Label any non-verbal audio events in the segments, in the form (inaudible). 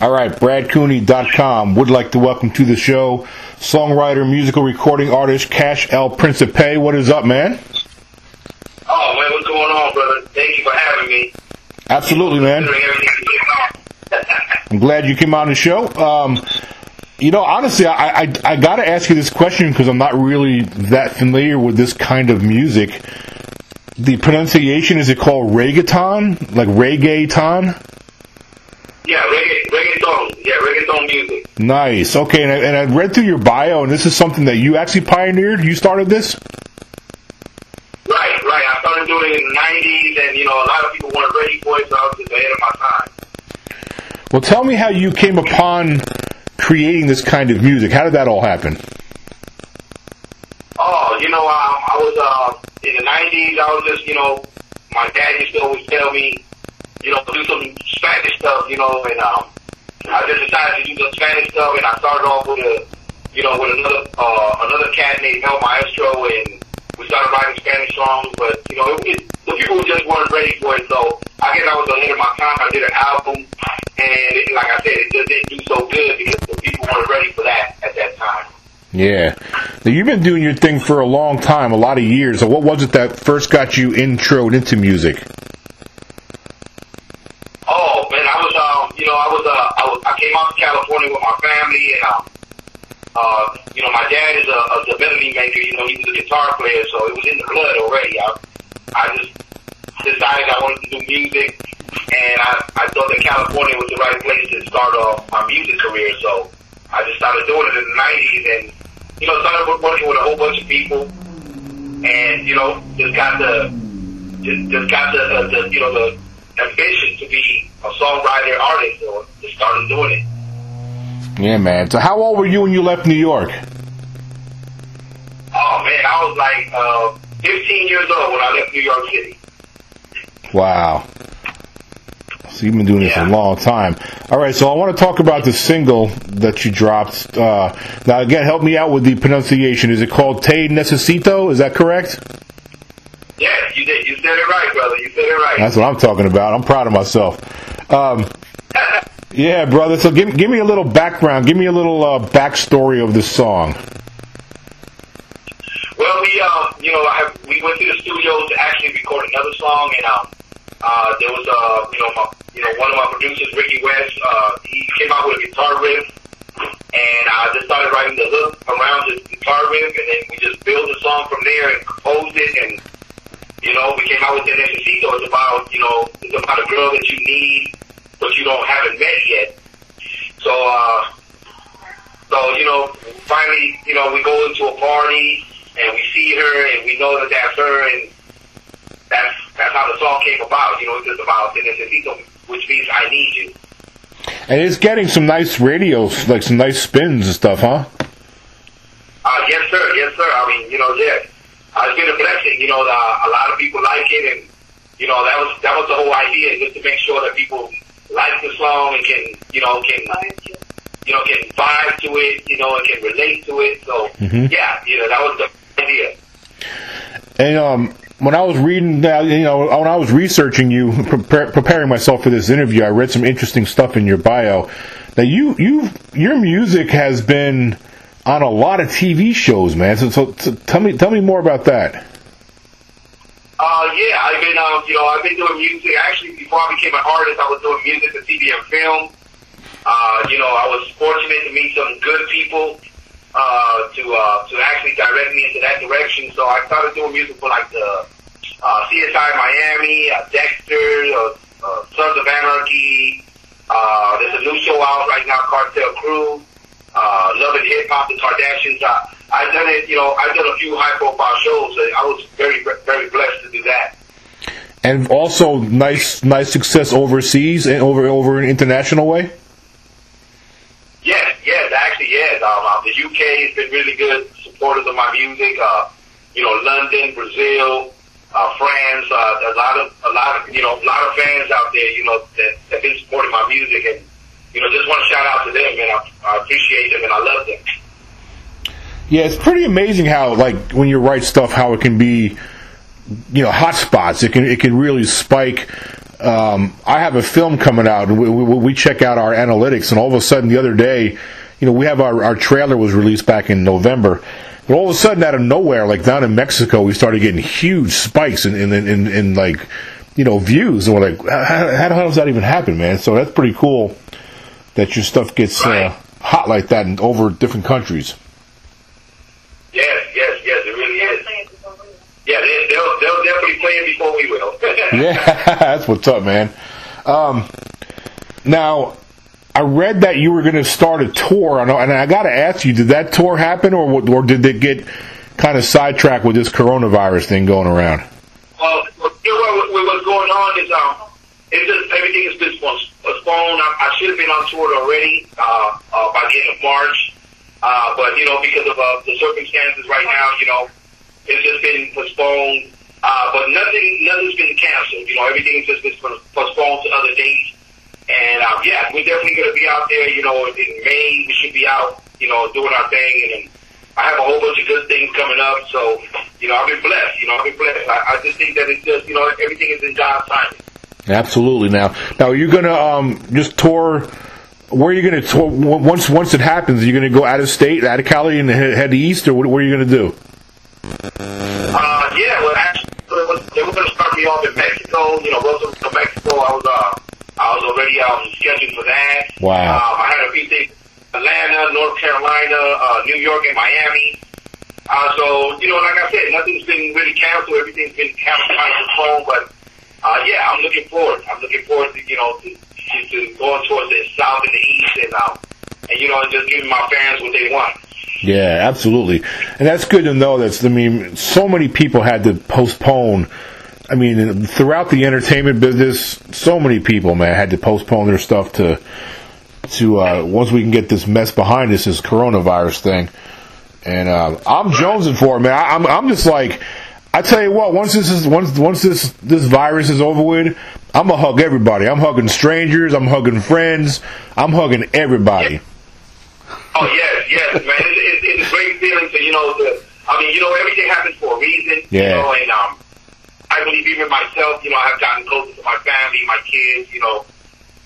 All right, BradCooney.com would like to welcome to the show songwriter, musical recording artist, Cash El Principe. What is up, man? Oh, man, what's going on, brother? Thank you for having me. Absolutely, man. (laughs) I'm glad you came on the show. Um, you know, honestly, I, I, I got to ask you this question because I'm not really that familiar with this kind of music. The pronunciation, is it called reggaeton? Like reggaeton? Yeah, reggae, reggaeton. Yeah, reggaeton music. Nice. Okay, and I, and I read through your bio, and this is something that you actually pioneered. You started this. Right, right. I started doing it in the '90s, and you know, a lot of people weren't ready for it, so I was just ahead of my time. Well, tell me how you came upon creating this kind of music. How did that all happen? Oh, you know, um, I was uh, in the '90s. I was just, you know, my dad used to always tell me, you know, do some Spanish stuff, you know, and um, I just decided to do the Spanish stuff, and I started off with a, you know, with another uh, another cat named El Maestro, and we started writing Spanish songs, but you know, it, it, the people just weren't ready for it, so I guess I was ahead of my time. I did an album, and it, like I said, it just didn't do so good because the people weren't ready for that at that time. Yeah. Now, you've been doing your thing for a long time, a lot of years. So what was it that first got you introed into music? Oh man, I was um, you know, I was uh, I, was, I came out to California with my family, and um, uh, you know, my dad is a, a melody maker. You know, he was a guitar player, so it was in the blood already. I, I just decided I wanted to do music, and I, I thought that California was the right place to start off my music career. So I just started doing it in the '90s, and you know, started working with a whole bunch of people, and you know, just got the just, just got the, uh, the you know the ambition to be a songwriter artist, so just started doing it. Yeah, man. So how old were you when you left New York? Oh man, I was like uh, 15 years old when I left New York City. Wow. So you've been doing this Yeah. a long time. All right, so I want to talk about the single that you dropped. Uh, now, again, help me out with the pronunciation. Is it called Te Necesito? Is that correct? Yes, you did. You said it right, brother. You said it right. That's what I'm talking about. I'm proud of myself. Um, (laughs) yeah, brother. So give, give me a little background. Give me a little uh, backstory of this song. Well, we, um, you know, I we went to the studio to actually record another song, and um, uh, there was, uh, you know, my, you know, one of my producers, Ricky West, uh, he came out with a guitar riff, and I just started writing the hook around the guitar riff, and then we just built the song from there and composed it, and you know, we came out with Te Necesito. It's about, you know, it's about a girl that you need, but you don't haven't met yet. So, uh, so, you know, finally, you know, we go into a party and we see her and we know that that's her and that's, that's how the song came about. You know, it's just about Te Necesito, which means I need you. And it's getting some nice radios, like some nice spins and stuff, huh? Uh, yes, sir. Yes, sir. I mean, you know, yeah, uh, it's been a blessing. You know, the, a lot of people like it, and you know, that was that was the whole idea, just to make sure that people like the song and can, you know, can you know, can vibe to it, you know, and can relate to it. So, Mhm. yeah, you know, that was the idea. And um, when I was reading you know, when I was researching you, prepare, preparing myself for this interview, I read some interesting stuff in your bio. Now, you, you, your music has been on a lot of TV shows, man. So, so, so tell me, tell me more about that. Uh, yeah, I've been, um, you know, I've been doing music. Actually, before I became an artist, I was doing music for TV and film. Uh, you know, I was fortunate to meet some good people uh, to uh, to actually direct me into that direction. So I started doing music for like the uh, CSI Miami, uh, Dexter, uh, uh, Sons of Anarchy. Uh, there's a new show out right now, Cartel Crew. Uh, Love and Hip Hop, The Kardashians. Uh, I've done it, you know, I've done a few high profile shows. And I was very, very blessed to do that. And also, nice, nice success overseas and over, over an international way. Yes, actually, yes. Um, uh, the UK has been really good supporters of my music. Uh, you know, London, Brazil, uh, France. Uh, a lot of, a lot of, you know, a lot of fans out there. You know, that have been supporting my music, and you know, just want to shout out to them, and I, I appreciate them, and I love them. Yeah, it's pretty amazing how, like, when you write stuff, how it can be, you know, hot spots. It can, it can really spike um, I have a film coming out, and we, we, we check out our analytics, and all of a sudden the other day, you know, we have our, our trailer was released back in November. And all of a sudden, out of nowhere, like down in Mexico, we started getting huge spikes in in, in, in like you know views, and we're like, how, how the hell does that even happen, man? So that's pretty cool that your stuff gets uh, hot like that in over different countries. Yes, yes, yes, it really is. Yeah, they, they'll they'll definitely play it before we will. (laughs) yeah, (laughs) that's what's up, man. Um, now, I read that you were going to start a tour, and I got to ask you, did that tour happen, or or did it get kind of sidetracked with this coronavirus thing going around? Well, you know, what, what's going on is um, it's just everything is been postponed. I, I should have been on tour already uh, uh, by the end of March, uh, but you know, because of uh, the circumstances right now, you know, it's just been postponed. Uh, but nothing, nothing's been canceled. You know, everything's just been postponed to other dates. And um, yeah, we're definitely going to be out there. You know, in May we should be out. You know, doing our thing, and I have a whole bunch of good things coming up. So, you know, I've been blessed. You know, I've been blessed. I, I just think that it's just, you know, everything is in God's timing. Absolutely. Now, now you're going to um, just tour. Where are you going to tour once once it happens? Are you going to go out of state, out of Cali, and head, head east, or what, what are you going to do? Uh, yeah, well, actually, they were going to start me off in Mexico. You know, Roseville, Mexico. I was uh, I was already um, scheduled for that. Wow. Um, I had a few things Atlanta, North Carolina, uh, New York, and Miami. Uh, so, you know, like I said, nothing's been really canceled. Everything's been kind of postponed. But, uh, yeah, I'm looking forward. I'm looking forward to, you know, to, to, to going towards the south and the east and, um, and, you know, and just giving my fans what they want. Yeah, absolutely. And that's good to know that, I mean, so many people had to postpone I mean, throughout the entertainment business, so many people, man, had to postpone their stuff to to uh, once we can get this mess behind us, this coronavirus thing. And uh, I'm jonesing for it, man. I, I'm I'm just like, I tell you what, once this is once once this this virus is over with, I'm gonna hug everybody. I'm hugging strangers. I'm hugging friends. I'm hugging everybody. Oh yes, yes, man. It's, it's, it's a great feeling to you know. To, I mean, you know, everything happens for a reason. Yeah. You know, and um, I believe even myself, you know, I've gotten closer to my family, my kids, you know,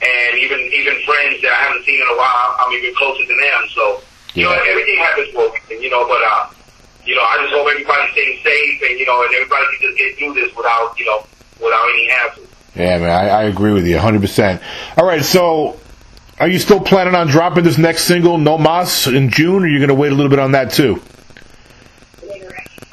and even even friends that I haven't seen in a while, I'm even closer to them. So, you yeah. know, everything happens for a reason, you know, but uh, you know, I just hope everybody's staying safe and you know, and everybody can just get through this without, you know, without any hassle. Yeah, man, I, I agree with you 100%. All right, so are you still planning on dropping this next single, No Mas, in June, or are you going to wait a little bit on that too?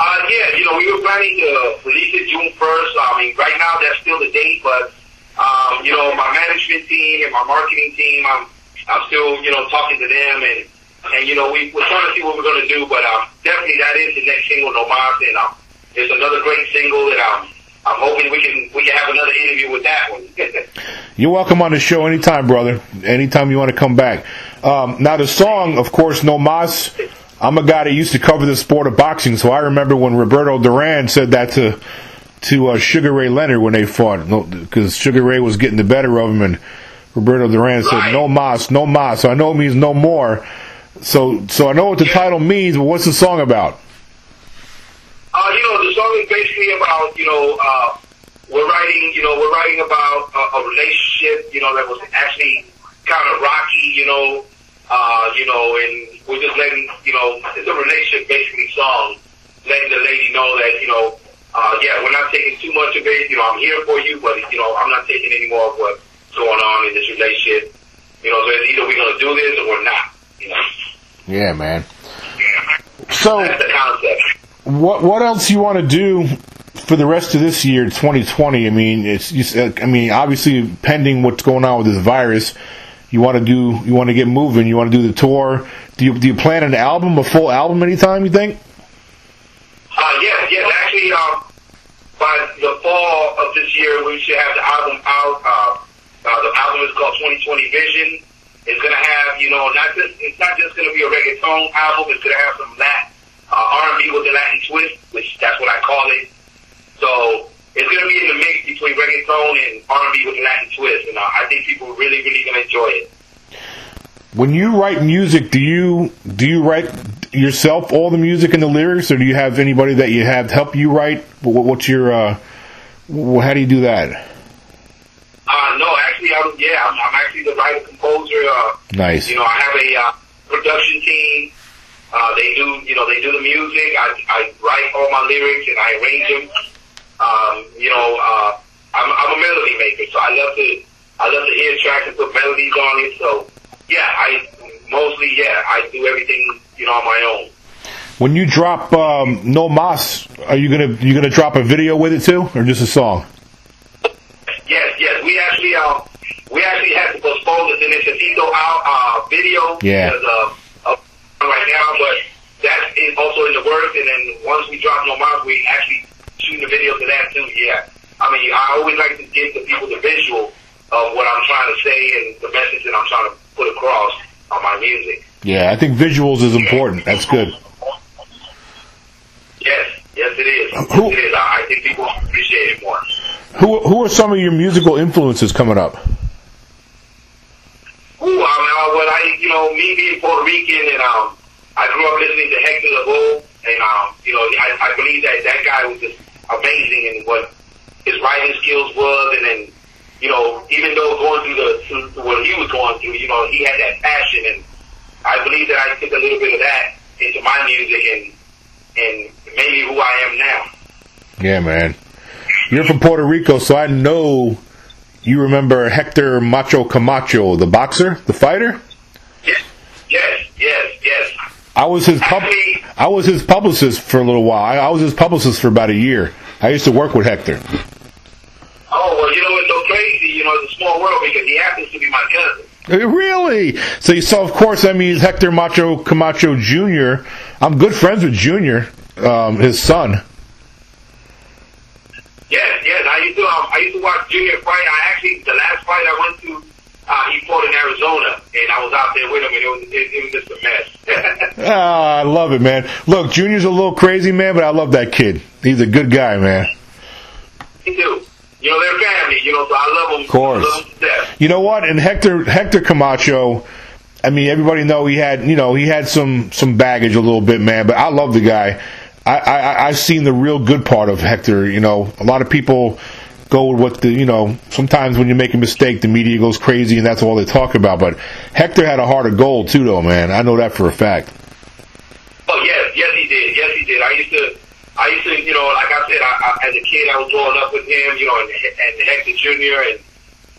Uh, yeah, you know, we were planning to release it June 1st. I mean, right now that's still the date, but, um, you know, my management team and my marketing team, I'm, I'm still, you know, talking to them and, and, you know, we, we're trying to see what we're going to do, but, um, definitely that is the next single, No Mas, and, um, it's another great single and, um, I'm hoping we can we can have another interview with that one. (laughs) You're welcome on the show anytime, brother. Anytime you want to come back. Um, now the song, of course, No Mas I'm a guy that used to cover the sport of boxing, so I remember when Roberto Duran said that to to uh, Sugar Ray Leonard when they fought, because Sugar Ray was getting the better of him, and Roberto Duran said, right. "No mas, no mas." So I know it means no more. So so I know what the yeah. title means, but what's the song about? Uh, you know, the song is basically about you know uh, we're writing you know we're writing about a, a relationship you know that was actually kind of rocky you know uh, you know, and we're just letting, you know, it's a relationship basically song, letting the lady know that, you know, uh, yeah, we're not taking too much of it. You know, I'm here for you, but, you know, I'm not taking any more of what's going on in this relationship. You know, so it's either we're going to do this or we're not, you know. Yeah, man. So, That's the concept. what what else you want to do for the rest of this year, 2020? I mean, it's just, I mean, obviously pending what's going on with this virus you want to do you want to get moving, you want to do the tour. Do you do you plan an album, a full album, anytime? You think? Uh, yes, yes. Actually, um, by the fall of this year, we should have the album out. Uh, uh, the album is called 2020 Vision. It's gonna have, you know, not just it's not just gonna be a reggaeton album. It's gonna have some Latin uh, R&B with a Latin twist, which that's what I call it. So it's going to be in the mix between reggaeton and R&B with Latin twist, and uh, I think people really, really going to enjoy it. When you write music, do you do you write yourself all the music and the lyrics, or do you have anybody that you have help you write? What's your uh, how do you do that? um, yeah, I'm, yeah, I'm actually the writer composer. Uh, Nice. you know, I have a uh, production team. Uh, they do, you know, they do the music. I, I write all my lyrics and I arrange them. Um, you know, uh, I'm, I'm a melody maker, so I love to, I love to hear tracks and put melodies on it. So, yeah, I mostly, yeah, I do everything, you know, on my own. When you drop um, No Mas, are you gonna you gonna drop a video with it too, or just a song? Yes, yes, we actually, um, we actually had to postpone Te Necesito out uh, video Yeah. because uh, of right now, but that is also in the works. And then once we drop No Mas, we actually shooting the video to that too. Yeah, I mean, I always like to give the people the visual of what I'm trying to say and the message that I'm trying to put across on my music. Yeah, I think visuals is important. That's good. Yes, yes, it is. Who- It is. I, think people appreciate it more. Who who are some of your musical influences coming up? Ooh, I mean, uh, when I, you know, me being Puerto Rican and um, I grew up listening to Hector Lavoe, and um, you know, I, I believe that that guy was just amazing and what his writing skills was, and then, you know, even though going through the through what he was going through, you know, he had that passion, and I believe that I took a little bit of that into my music and and made me who I am now. Yeah, man. You're from Puerto Rico, so I know you remember Hector Macho Camacho, the boxer, the fighter. Yes, yes, yes, yes. I was his pub- Actually- I was his publicist for a little while. I, I was his publicist for about a year. I used to work with Hector. Oh well, you know it's so crazy. You know, it's a small world because he happens to be my cousin. Uh, Really? So you saw, of course, that means Hector Macho Camacho Jr. I'm good friends with Junior, um, his son. Yes, yes. I used to um, I used to watch Junior fight. I actually the last fight I went to, uh, he fought in Arizona, and I was out there with him, and it was it, it was just a mess. (laughs) Ah, I love it, man. Look, Junior's a little crazy, man, but I love that kid. He's a good guy, man. Me too. You know, they're family. You know, so I love them. Of course. I love them to death. You know what? And Hector Hector Camacho, I mean, everybody know he had you know he had some some baggage a little bit, man. But I love the guy. I, I I've seen the real good part of Hector. You know, a lot of people go with what the you know. Sometimes when you make a mistake, the media goes crazy, and that's all they talk about. But Hector had a heart of gold too, though, man. I know that for a fact. Oh yes, yes he did. Yes he did. I used to, I used to, you know, like I said, I, I, as a kid, I was growing up with him, you know, and, and Hector Jr. and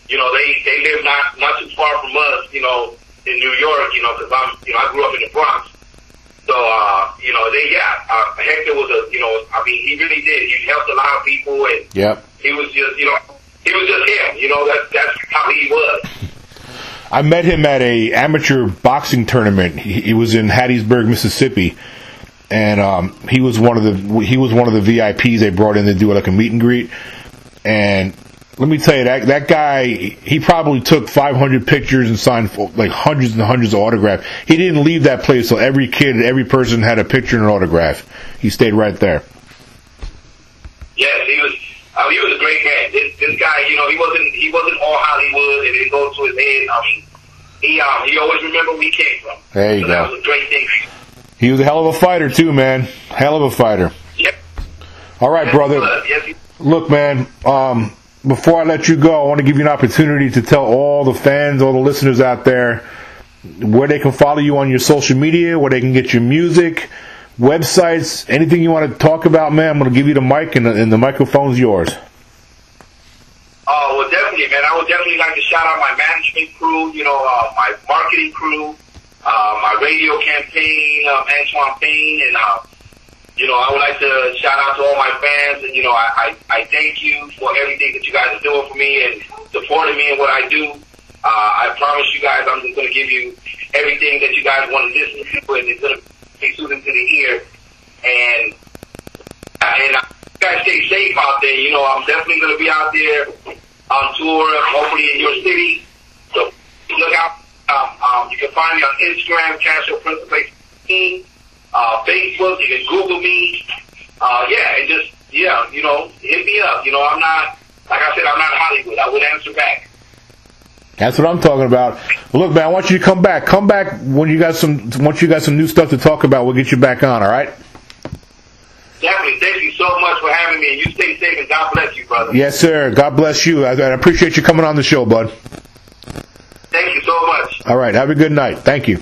you know, they they live not not too far from us, you know, in New York, you know, because I'm, you know, I grew up in the Bronx. So, uh, you know, they, yeah, uh, Hector was a, you know, I mean, he really did. He helped a lot of people, and Yep. He was just, you know, he was just him. You know, that's that's how he was. I met him at a amateur boxing tournament. He, he was in Hattiesburg, Mississippi, and um, he was one of the he was one of the VIPs they brought in to do like a meet and greet. And let me tell you that that guy he probably took 500 pictures and signed like hundreds and hundreds of autographs. He didn't leave that place till every kid, every person had a picture and an autograph. He stayed right there. Yes, he was. Uh, he was a great man. This this guy, you know, he wasn't he wasn't all Hollywood. and It didn't go to his head. I mean, he um he always remembered where he came from. There you so go. That was a great thing. He was a hell of a fighter too, man. Hell of a fighter. Yep. All right, brother. Yes, Look, man, um, before I let you go, I want to give you an opportunity to tell all the fans, all the listeners out there, where they can follow you on your social media, where they can get your music, websites, anything you want to talk about, man. I'm going to give you the mic, and the, and the microphone's yours. Definitely, man. I would definitely like to shout out my management crew, you know, uh, my marketing crew, uh, my radio campaign, um, Antoine Payne, and, uh, you know, I would like to shout out to all my fans, and, you know, I, I, I thank you for everything that you guys are doing for me and supporting me in what I do. Uh, I promise you guys I'm just going to give you everything that you guys want to listen to, and it's going to be soothing to the ear. And and uh, you guys stay safe out there. You know, I'm definitely going to be out there on tour, hopefully in your city. So look out. Um, um, you can find me on Instagram, Cash El Principe 15, uh, Facebook. You can Google me. Uh, yeah, and just yeah, you know, hit me up. You know, I'm not like I said, I'm not Hollywood. I would answer back. That's what I'm talking about. Look, man, I want you to come back. Come back when you got some. Once you got some new stuff to talk about, we'll get you back on. All right? brother. Yes, sir. God bless you. I, I appreciate you coming on the show, bud. Thank you so much. All right. Have a good night. Thank you.